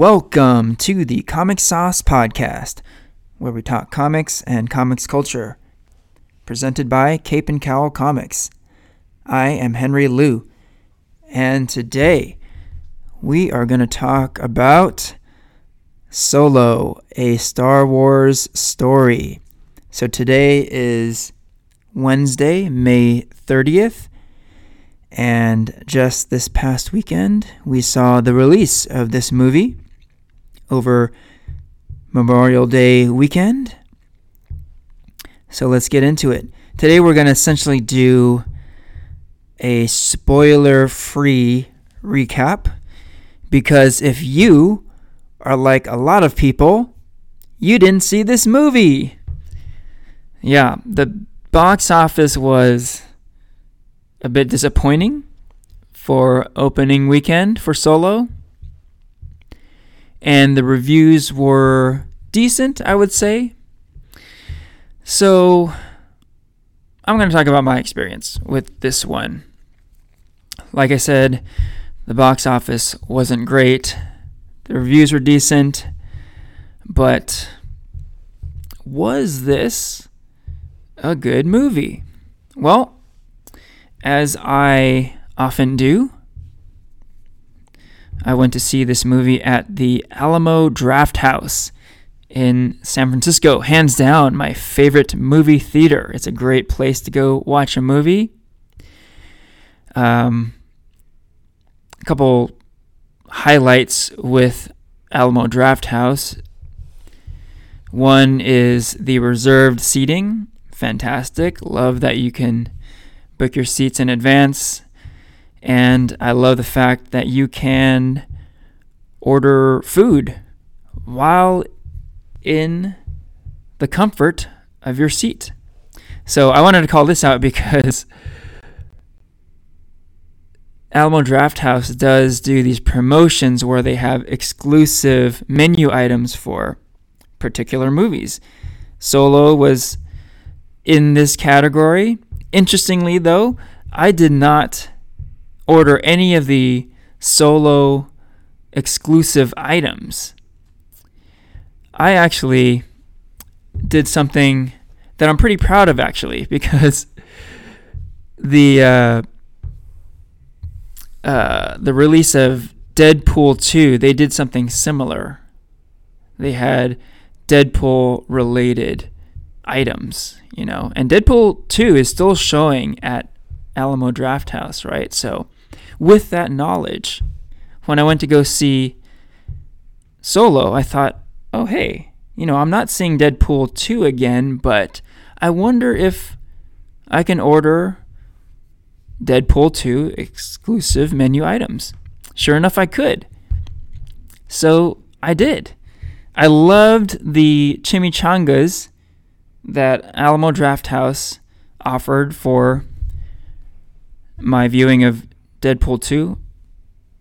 Welcome to the Comic Sauce Podcast, where we talk comics and comics culture. Presented by Cape and Cowl Comics. I am Henry Liu, and today we are going to talk about Solo, a Star Wars story. So today is Wednesday, May 30th, and just this past weekend, we saw the release of this movie over Memorial Day weekend. So let's get into it. Today, we're going to essentially do a spoiler free recap because if you are like a lot of people, you didn't see this movie. Yeah, the box office was a bit disappointing for opening weekend for Solo. And the reviews were decent, I would say. So, I'm going to talk about my experience with this one. Like I said, the box office wasn't great, the reviews were decent, but was this a good movie? Well, as I often do, I went to see this movie at the Alamo Drafthouse in San Francisco. Hands down, my favorite movie theater. It's a great place to go watch a movie. Um, a couple highlights with Alamo Drafthouse. One is the reserved seating. Fantastic. Love that you can book your seats in advance. And I love the fact that you can order food while in the comfort of your seat. So I wanted to call this out because Alamo Drafthouse does do these promotions where they have exclusive menu items for particular movies. Solo was in this category Interestingly, though, I did not order any of the solo exclusive items. I actually did something that I'm pretty proud of, actually, because the uh, uh, the release of Deadpool 2, they did something similar. They had Deadpool related items you know. And Deadpool 2 is still showing at Alamo Drafthouse, right? So, with that knowledge, when I went to go see Solo, I thought, oh, hey, you know, I'm not seeing Deadpool 2 again, but I wonder if I can order Deadpool 2 exclusive menu items. Sure enough, I could. So I did. I loved the chimichangas that Alamo Drafthouse offered for my viewing of Deadpool 2,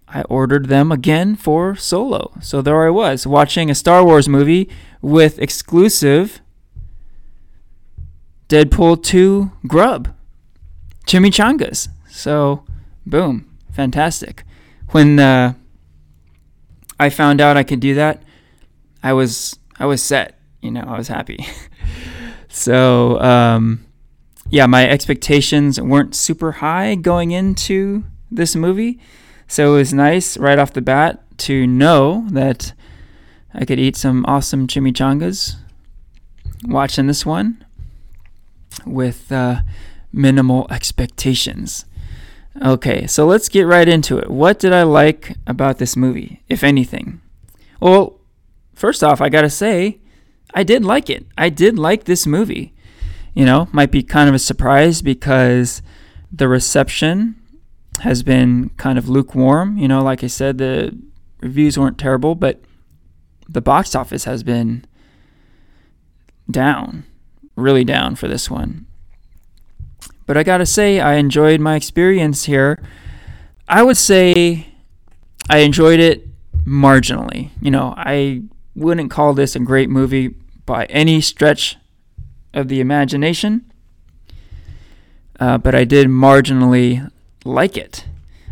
I ordered them again for Solo. So there I was, watching a Star Wars movie with exclusive Deadpool 2 grub, chimichangas. So, boom, fantastic. When uh, I found out I could do that, I was I was set. You know, I was happy. So, um, yeah, my expectations weren't super high going into this movie. So it was nice right off the bat to know that I could eat some awesome chimichangas watching this one with uh, minimal expectations. Okay, so let's get right into it. What did I like about this movie, if anything? Well, first off, I gotta say, I did like it. I did like this movie. You know, might be kind of a surprise because the reception has been kind of lukewarm. You know, like I said, the reviews weren't terrible, but the box office has been down, really down for this one. But I gotta say, I enjoyed my experience here. I would say I enjoyed it marginally. You know, I wouldn't call this a great movie by any stretch of the imagination, uh, but I did marginally like it.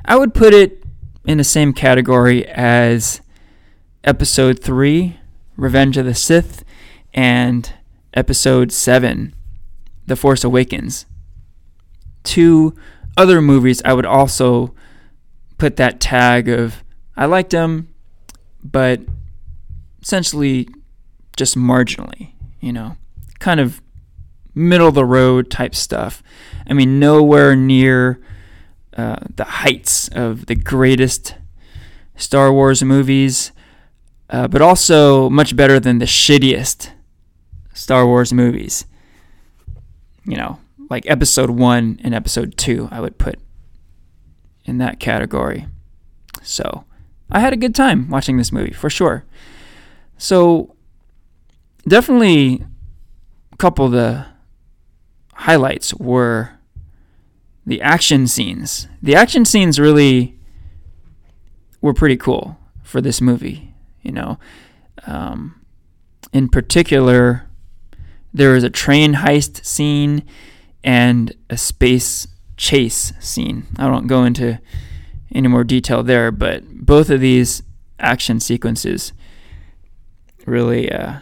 I would put it in the same category as Episode 3, Revenge of the Sith, and Episode 7, The Force Awakens. Two other movies I would also put that tag of I liked them, but essentially just marginally, you know, kind of middle of the road type stuff. I mean, nowhere near uh, the heights of the greatest Star Wars movies, uh, but also much better than the shittiest Star Wars movies. You know, like episode one and episode two, I would put in that category. So I had a good time watching this movie for sure. So definitely a couple of the highlights were the action scenes. The action scenes really were pretty cool for this movie, you know. Um, in particular, there was a train heist scene and a space chase scene. I don't go into any more detail there, but both of these action sequences really uh,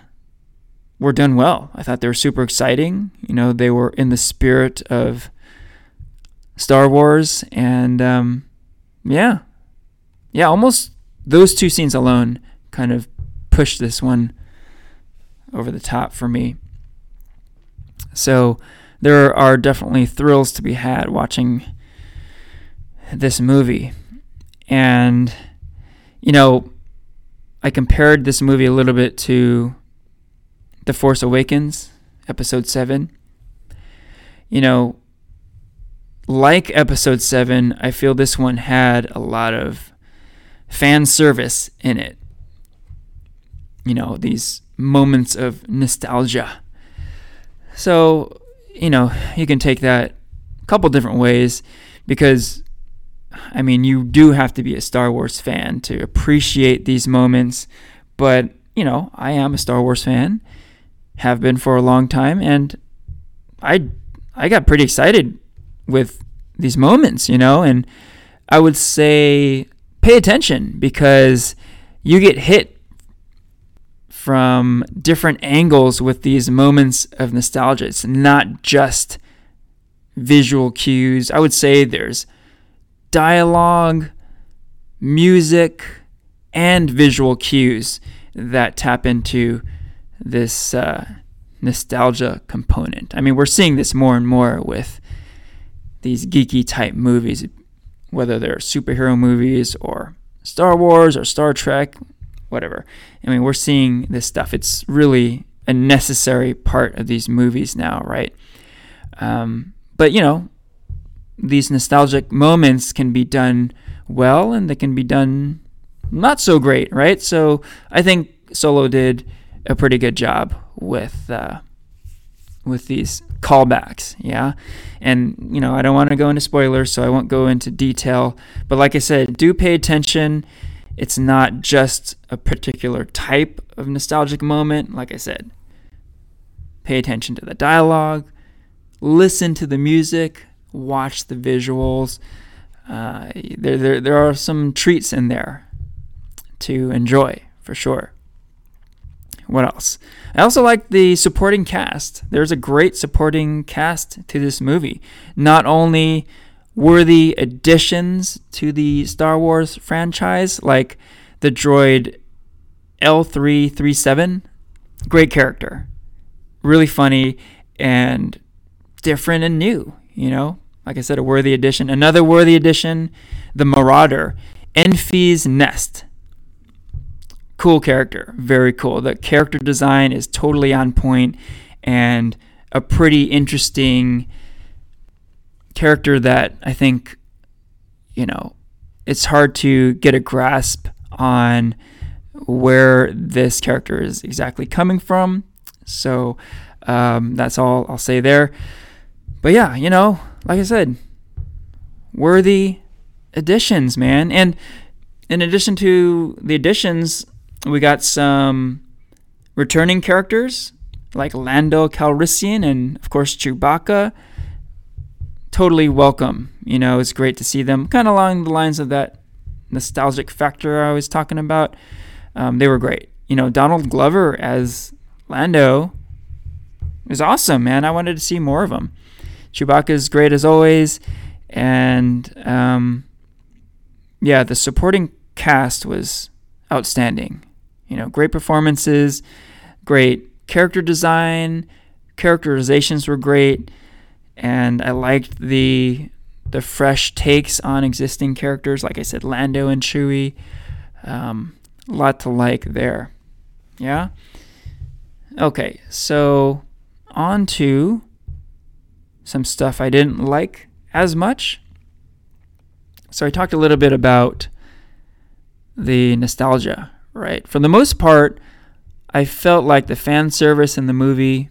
were done well. I thought they were super exciting. You know, they were in the spirit of Star Wars, and um, yeah, yeah, almost those two scenes alone kind of pushed this one over the top for me. So there are definitely thrills to be had watching this movie. And, you know, I compared this movie a little bit to The Force Awakens, episode 7. You know, like episode 7, I feel this one had a lot of fan service in it. You know, these moments of nostalgia. So, you know, you can take that a couple different ways because, I mean, you do have to be a Star Wars fan to appreciate these moments. But, you know, I am a Star Wars fan, have been for a long time, and I, I got pretty excited with these moments, you know, and I would say pay attention because you get hit from different angles with these moments of nostalgia. It's not just visual cues. I would say there's dialogue, music, and visual cues that tap into this uh, nostalgia component. I mean, we're seeing this more and more with these geeky type movies, whether they're superhero movies or Star Wars or Star Trek, whatever. I mean, we're seeing this stuff. It's really a necessary part of these movies now, right? Um, but you know, these nostalgic moments can be done well, and they can be done not so great, right? So I think Solo did a pretty good job with uh, with these callbacks, yeah. And you know, I don't want to go into spoilers, so I won't go into detail. But like I said, do pay attention it's not just a particular type of nostalgic moment. Like I said, pay attention to the dialogue, listen to the music, watch the visuals. Uh, there, there, there are some treats in there to enjoy for sure. What else? I also like the supporting cast. There's a great supporting cast to this movie. Not only worthy additions to the Star Wars franchise, like the droid L337. Great character. Really funny and different and new, you know? Like I said, a worthy addition. Another worthy addition, the Marauder, Enfys Nest. Cool character. Very cool. The character design is totally on point and a pretty interesting character that I think, you know, it's hard to get a grasp on where this character is exactly coming from. So um, that's all I'll say there. But yeah, you know, like I said, worthy additions, man. And in addition to the additions, we got some returning characters like Lando Calrissian and, of course, Chewbacca totally welcome. You know, it's great to see them kind of along the lines of that nostalgic factor I was talking about. Um, they were great. You know, Donald Glover as Lando is awesome, man. I wanted to see more of him. Chewbacca is great as always, and um, yeah, the supporting cast was outstanding. You know, great performances, great character design, characterizations were great, and I liked the the fresh takes on existing characters. Like I said, Lando and Chewie. Um, a lot to like there. Yeah. Okay, so on to some stuff I didn't like as much. So I talked a little bit about the nostalgia, right? For the most part, I felt like the fan service in the movie,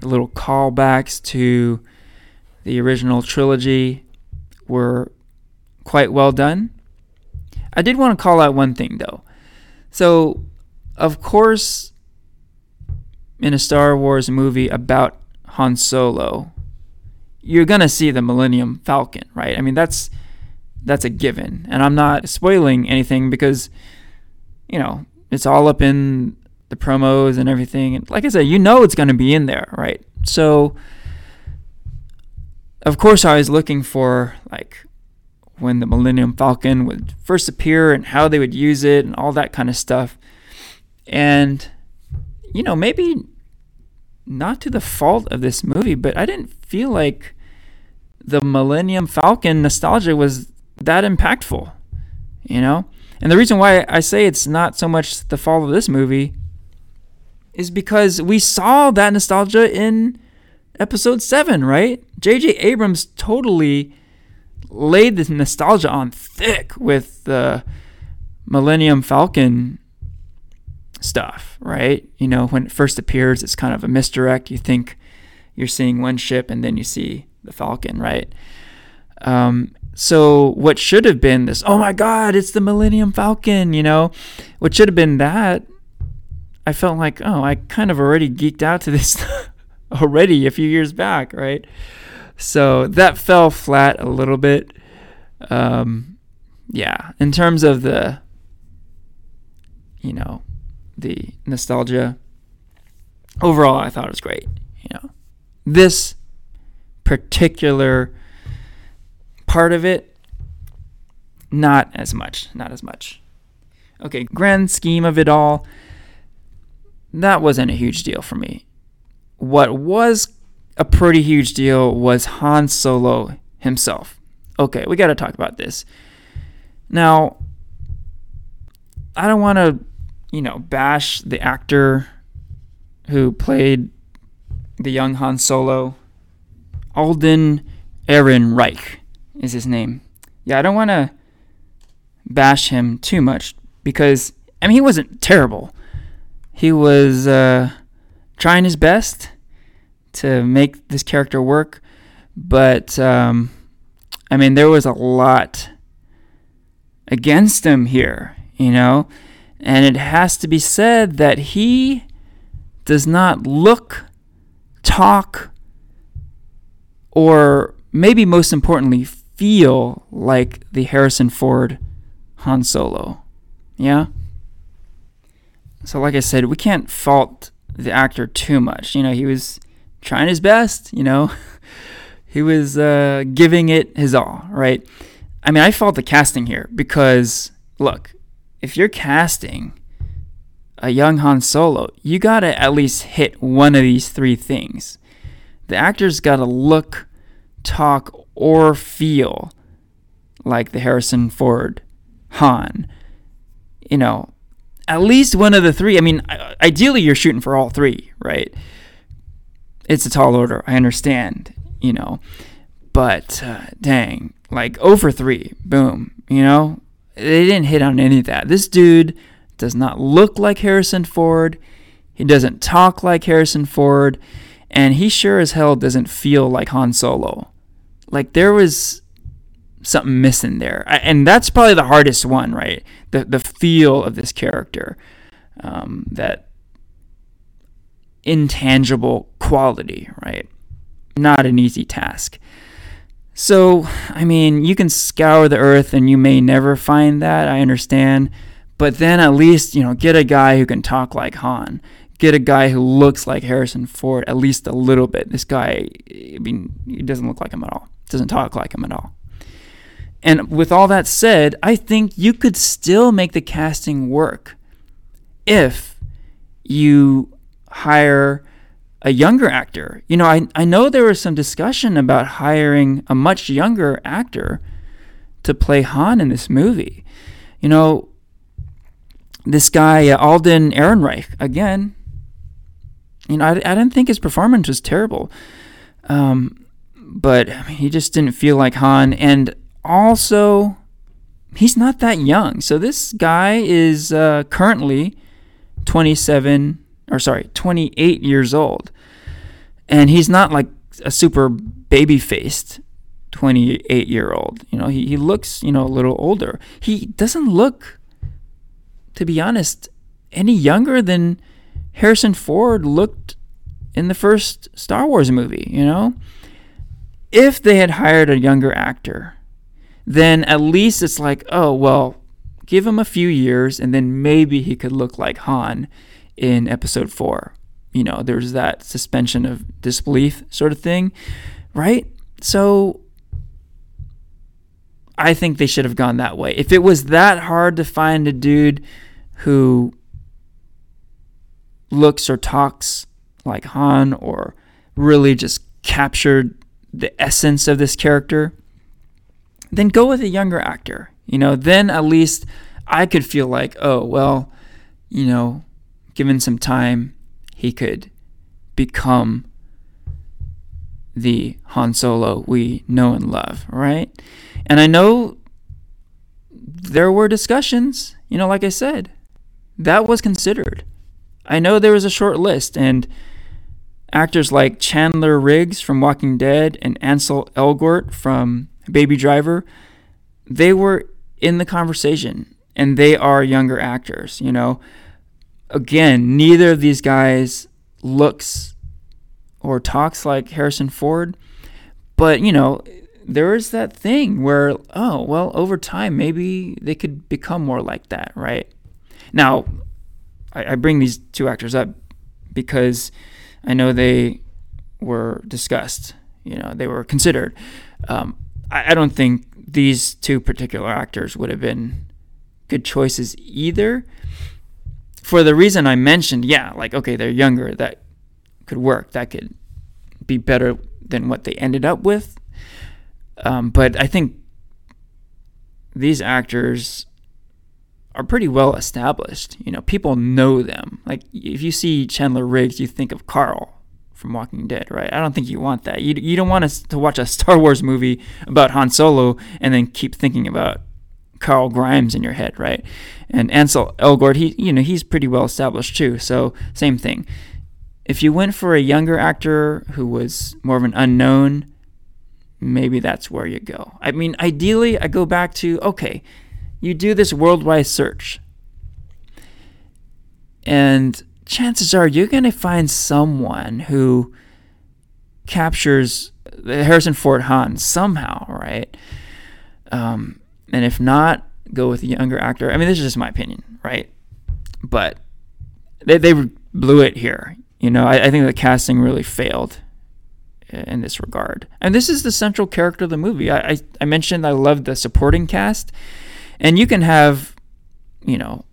the little callbacks to the original trilogy were quite well done. I did want to call out one thing though. So, of course, in a Star Wars movie about Han Solo, you're going to see the Millennium Falcon, right? I mean, that's that's a given. And I'm not spoiling anything because you know, it's all up in the promos and everything. And like I said, you know it's going to be in there, right? So of course, I was looking for like when the Millennium Falcon would first appear and how they would use it and all that kind of stuff. And you know, maybe not to the fault of this movie, but I didn't feel like the Millennium Falcon nostalgia was that impactful, you know? And the reason why I say it's not so much the fault of this movie is because we saw that nostalgia in episode 7, right? J.J. Abrams totally laid this nostalgia on thick with the Millennium Falcon stuff, right? You know, when it first appears, it's kind of a misdirect. You think you're seeing one ship and then you see the Falcon, right? Um, so what should have been this, oh my God, it's the Millennium Falcon, you know, what should have been that, I felt like, oh, I kind of already geeked out to this already a few years back, right? So that fell flat a little bit. Um, yeah, in terms of the, you know, the nostalgia, overall, I thought it was great. You know, this particular part of it, not as much, not as much. Okay, grand scheme of it all, that wasn't a huge deal for me. What was a pretty huge deal was Han Solo himself. Okay, we got to talk about this. Now, I don't want to, you know, bash the actor who played the young Han Solo. Alden Ehrenreich is his name. Yeah, I don't want to bash him too much because, I mean, he wasn't terrible. He was uh, trying his best to make this character work, but um, I mean, there was a lot against him here, you know, and it has to be said that he does not look, talk, or maybe most importantly, feel like the Harrison Ford Han Solo. Yeah? So, like I said, we can't fault the actor too much. You know, he was trying his best, you know. he was uh, giving it his all, right? I mean, I fault the casting here because, look, if you're casting a young Han Solo, you gotta at least hit one of these three things. The actor's gotta look, talk, or feel like the Harrison Ford Han. You know, at least one of the three. I mean, ideally, you're shooting for all three, right? it's a tall order. I understand, you know, but uh, dang, like over three, boom, you know, they didn't hit on any of that. This dude does not look like Harrison Ford. He doesn't talk like Harrison Ford, and he sure as hell doesn't feel like Han Solo. Like there was something missing there, and that's probably the hardest one, right? The the feel of this character um, that intangible quality, right? Not an easy task. So, I mean, you can scour the earth and you may never find that, I understand. But then at least, you know, get a guy who can talk like Han. Get a guy who looks like Harrison Ford at least a little bit. This guy, I mean, he doesn't look like him at all. Doesn't talk like him at all. And with all that said, I think you could still make the casting work if you hire a younger actor. You know, I, I know there was some discussion about hiring a much younger actor to play Han in this movie. You know, this guy, uh, Alden Ehrenreich, again, you know, I, I didn't think his performance was terrible. Um, but I mean, he just didn't feel like Han. And also, he's not that young. So this guy is uh, currently 27 or sorry, 28 years old. And he's not like a super baby faced 28 year old. You know, he, he looks, you know, a little older. He doesn't look, to be honest, any younger than Harrison Ford looked in the first Star Wars movie, you know? If they had hired a younger actor, then at least it's like, oh, well, give him a few years and then maybe he could look like Han in episode four. You know, there's that suspension of disbelief sort of thing, right? So I think they should have gone that way. If it was that hard to find a dude who looks or talks like Han or really just captured the essence of this character, then go with a younger actor. You know, then at least I could feel like, oh, well, you know, given some time, he could become the Han Solo we know and love, right? And I know there were discussions, you know, like I said, that was considered. I know there was a short list, and actors like Chandler Riggs from Walking Dead and Ansel Elgort from Baby Driver, they were in the conversation, and they are younger actors, you know again, neither of these guys looks or talks like Harrison Ford, but you know, there is that thing where, oh, well, over time, maybe they could become more like that, right? Now, I, I bring these two actors up because I know they were discussed, you know, they were considered. Um, I, I don't think these two particular actors would have been good choices either for the reason I mentioned, yeah, like okay, they're younger, that could work, that could be better than what they ended up with. Um, but I think these actors are pretty well established. You know, people know them. Like if you see Chandler Riggs, you think of Carl from Walking Dead, right? I don't think you want that. You you don't want us to watch a Star Wars movie about Han Solo and then keep thinking about Carl Grimes in your head, right? And Ansel Elgort, he you know he's pretty well established too. So same thing. If you went for a younger actor who was more of an unknown, maybe that's where you go. I mean, ideally, I go back to okay, you do this worldwide search, and chances are you're going to find someone who captures Harrison Ford Han somehow, right? Um, and if not, go with a younger actor. I mean, this is just my opinion, right? But they, they blew it here. You know, I, I think the casting really failed in this regard. And this is the central character of the movie. I, I, I mentioned I love the supporting cast. And you can have, you know,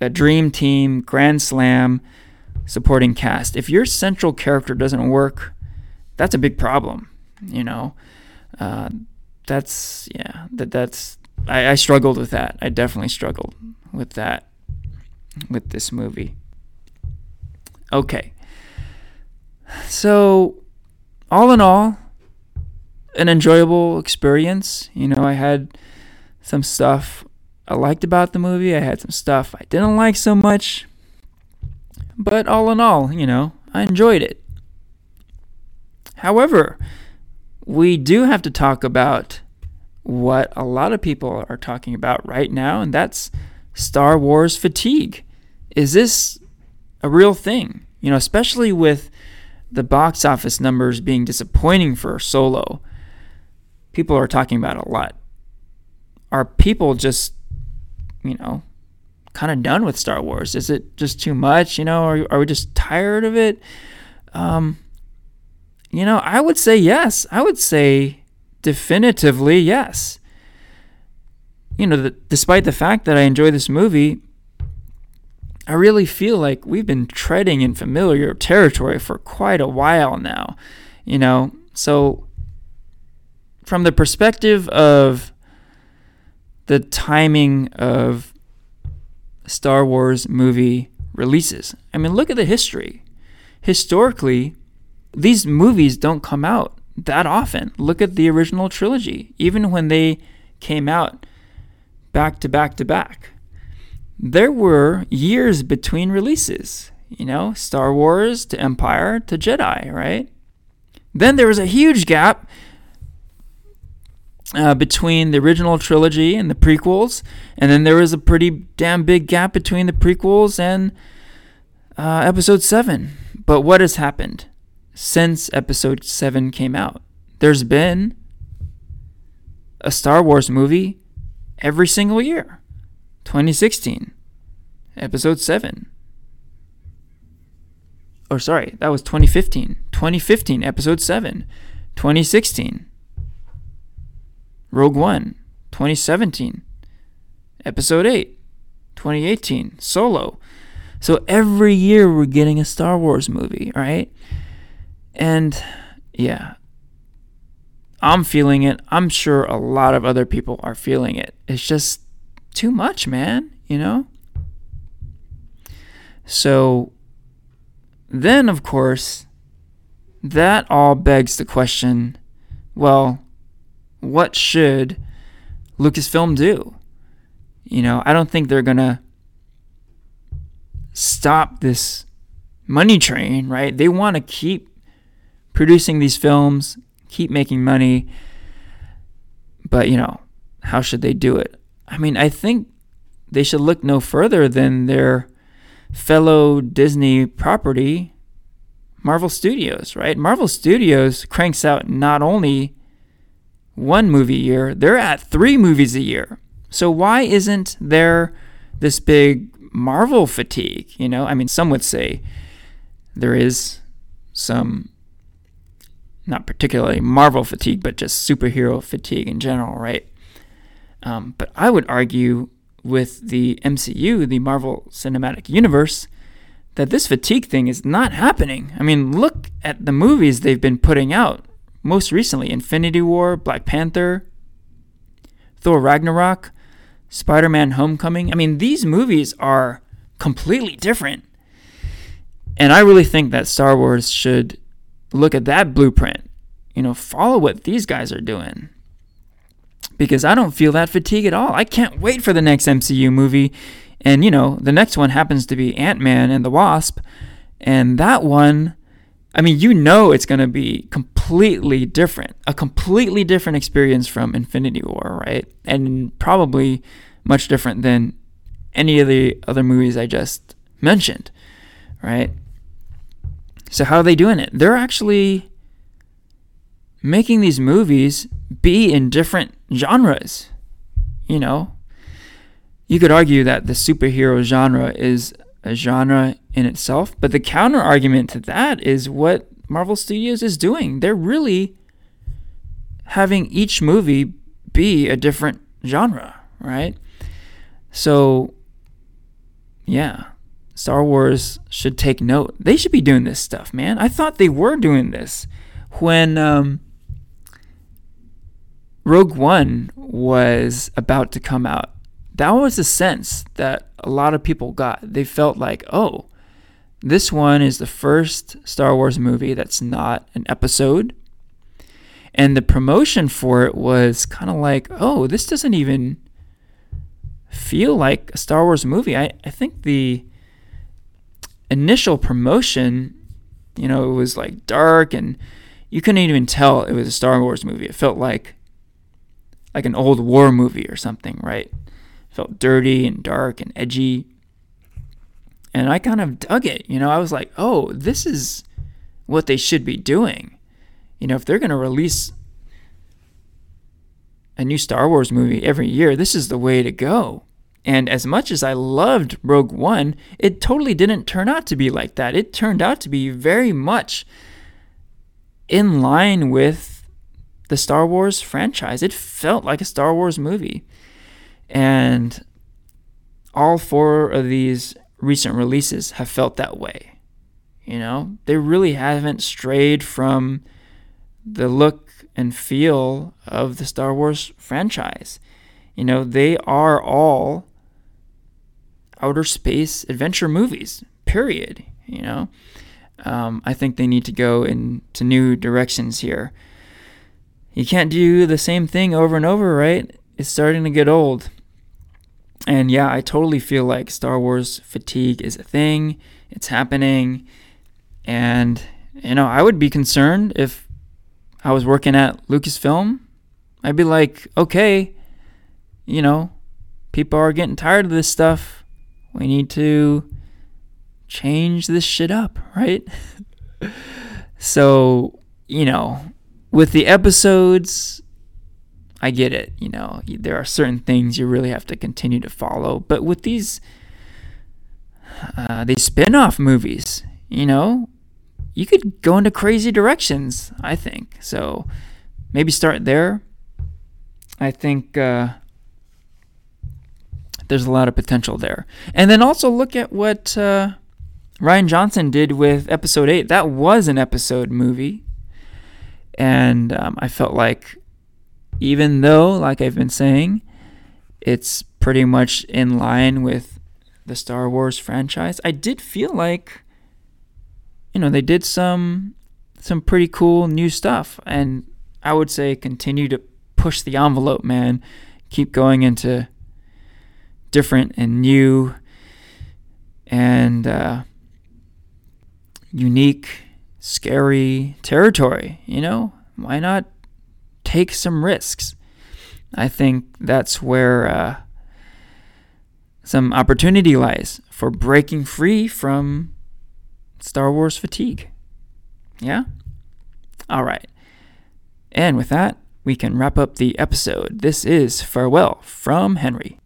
a dream team, grand slam supporting cast. If your central character doesn't work, that's a big problem, you know. Uh, that's yeah, that that's I, I struggled with that. I definitely struggled with that with this movie. Okay. So, all in all, an enjoyable experience. You know, I had some stuff I liked about the movie, I had some stuff I didn't like so much. But all in all, you know, I enjoyed it. However, we do have to talk about what a lot of people are talking about right now, and that's Star Wars fatigue. Is this a real thing? You know, especially with the box office numbers being disappointing for Solo, people are talking about a lot. Are people just, you know, kind of done with Star Wars? Is it just too much? You know, are, are we just tired of it? Um, you know, I would say yes. I would say definitively yes. You know, the, despite the fact that I enjoy this movie, I really feel like we've been treading in familiar territory for quite a while now. You know, so from the perspective of the timing of Star Wars movie releases, I mean, look at the history. Historically, these movies don't come out that often. Look at the original trilogy. Even when they came out back to back to back, there were years between releases. You know, Star Wars to Empire to Jedi, right? Then there was a huge gap uh, between the original trilogy and the prequels, and then there was a pretty damn big gap between the prequels and uh, Episode 7. But what has happened since Episode 7 came out? There's been a Star Wars movie every single year. 2016, Episode 7. Or sorry, that was 2015. 2015, Episode 7. 2016, Rogue One, 2017, Episode 8, 2018, Solo. So every year we're getting a Star Wars movie, right? And yeah, I'm feeling it. I'm sure a lot of other people are feeling it. It's just too much, man, you know? So then, of course, that all begs the question well, what should Lucasfilm do? You know, I don't think they're going to stop this money train, right? They want to keep producing these films, keep making money. But, you know, how should they do it? I mean, I think they should look no further than their fellow Disney property, Marvel Studios, right? Marvel Studios cranks out not only one movie a year, they're at three movies a year. So why isn't there this big Marvel fatigue? You know, I mean, some would say there is some, not particularly Marvel fatigue, but just superhero fatigue in general, right? Um, but I would argue with the MCU, the Marvel Cinematic Universe, that this fatigue thing is not happening. I mean, look at the movies they've been putting out most recently, Infinity War, Black Panther, Thor Ragnarok, Spider Man Homecoming. I mean, these movies are completely different. And I really think that Star Wars should look at that blueprint, you know, follow what these guys are doing. Because I don't feel that fatigue at all. I can't wait for the next MCU movie. And, you know, the next one happens to be Ant Man and the Wasp. And that one I mean, you know it's going to be completely different, a completely different experience from Infinity War, right? And probably much different than any of the other movies I just mentioned, right? So, how are they doing it? They're actually making these movies be in different genres. You know, you could argue that the superhero genre is a genre in itself. But the counter argument to that is what Marvel Studios is doing. They're really having each movie be a different genre, right? So, yeah, Star Wars should take note. They should be doing this stuff, man. I thought they were doing this when um, Rogue One was about to come out that was the sense that a lot of people got. They felt like, oh, this one is the first Star Wars movie that's not an episode. And the promotion for it was kind of like, oh, this doesn't even feel like a Star Wars movie. I, I think the initial promotion, you know, it was like dark and you couldn't even tell it was a Star Wars movie. It felt like like an old war movie or something, right? felt dirty and dark and edgy. And I kind of dug it. You know, I was like, oh, this is what they should be doing. You know, if they're going to release a new Star Wars movie every year, this is the way to go. And as much as I loved Rogue One, it totally didn't turn out to be like that. It turned out to be very much in line with the Star Wars franchise. It felt like a Star Wars movie. And all four of these recent releases have felt that way. You know, they really haven't strayed from the look and feel of the Star Wars franchise. You know, they are all outer space adventure movies, period. You know, um, I think they need to go into new directions here. You can't do the same thing over and over, right? It's starting to get old. And yeah, I totally feel like Star Wars fatigue is a thing. It's happening. And, you know, I would be concerned if I was working at Lucasfilm. I'd be like, okay, you know, people are getting tired of this stuff. We need to change this shit up, right? so, you know, with the episodes, I get it. You know, there are certain things you really have to continue to follow. But with these uh, these spin-off movies, you know, you could go into crazy directions. I think so. Maybe start there. I think uh, there's a lot of potential there, and then also look at what uh, Rian Johnson did with Episode Eight. That was an episode movie, and um, I felt like even though, like I've been saying, it's pretty much in line with the Star Wars franchise, I did feel like, you know, they did some some pretty cool new stuff, and I would say continue to push the envelope, man. Keep going into different and new and uh, unique, scary territory. You know, why not take some risks. I think that's where uh, some opportunity lies for breaking free from Star Wars fatigue. Yeah? All right. And with that, we can wrap up the episode. This is Farewell from Henry.